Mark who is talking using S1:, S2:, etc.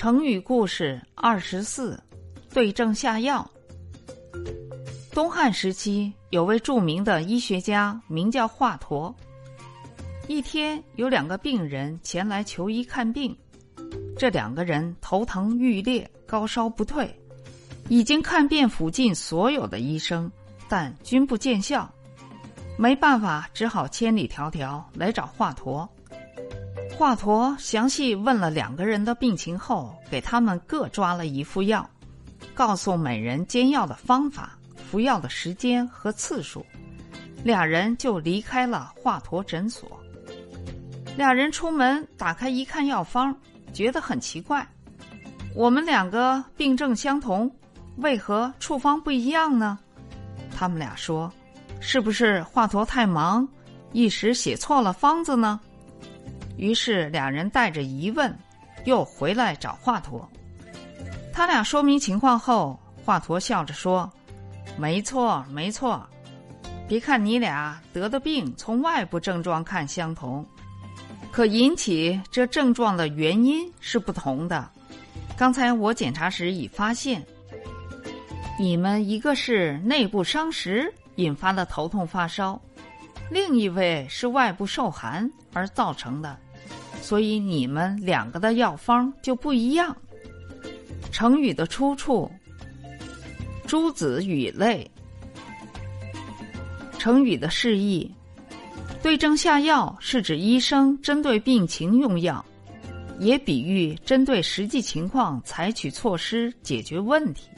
S1: 成语故事二十四：对症下药。东汉时期，有位著名的医学家，名叫华佗。一天，有两个病人前来求医看病，这两个人头疼欲裂，高烧不退，已经看遍附近所有的医生，但均不见效。没办法，只好千里迢迢来找华佗。华佗详细问了两个人的病情后，给他们各抓了一副药，告诉每人煎药的方法、服药的时间和次数。俩人就离开了华佗诊所。俩人出门打开一看药方，觉得很奇怪：我们两个病症相同，为何处方不一样呢？他们俩说：“是不是华佗太忙，一时写错了方子呢？”于是两人带着疑问，又回来找华佗。他俩说明情况后，华佗笑着说：“没错，没错。别看你俩得的病从外部症状看相同，可引起这症状的原因是不同的。刚才我检查时已发现，你们一个是内部伤食引发的头痛发烧，另一位是外部受寒而造成的。”所以你们两个的药方就不一样。成语的出处：朱子语类。成语的释义：对症下药是指医生针对病情用药，也比喻针对实际情况采取措施解决问题。